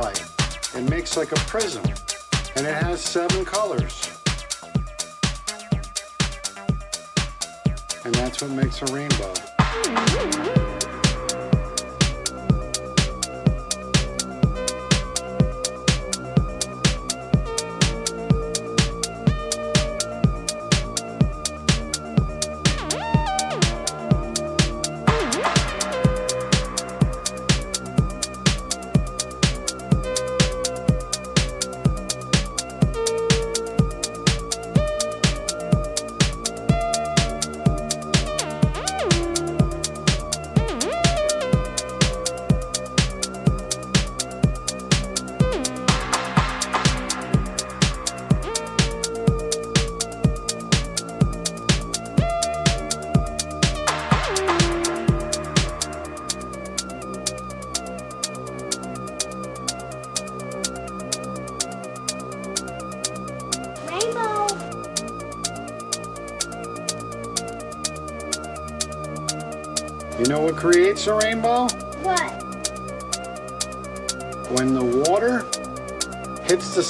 it makes like a prism. And it has seven colors. And that's what makes a. Rainbow.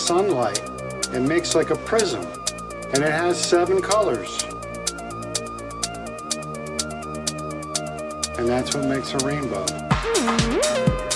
Sunlight, it makes like a prism. And it has seven colors. And that's what makes a rainbow. Mm-hmm.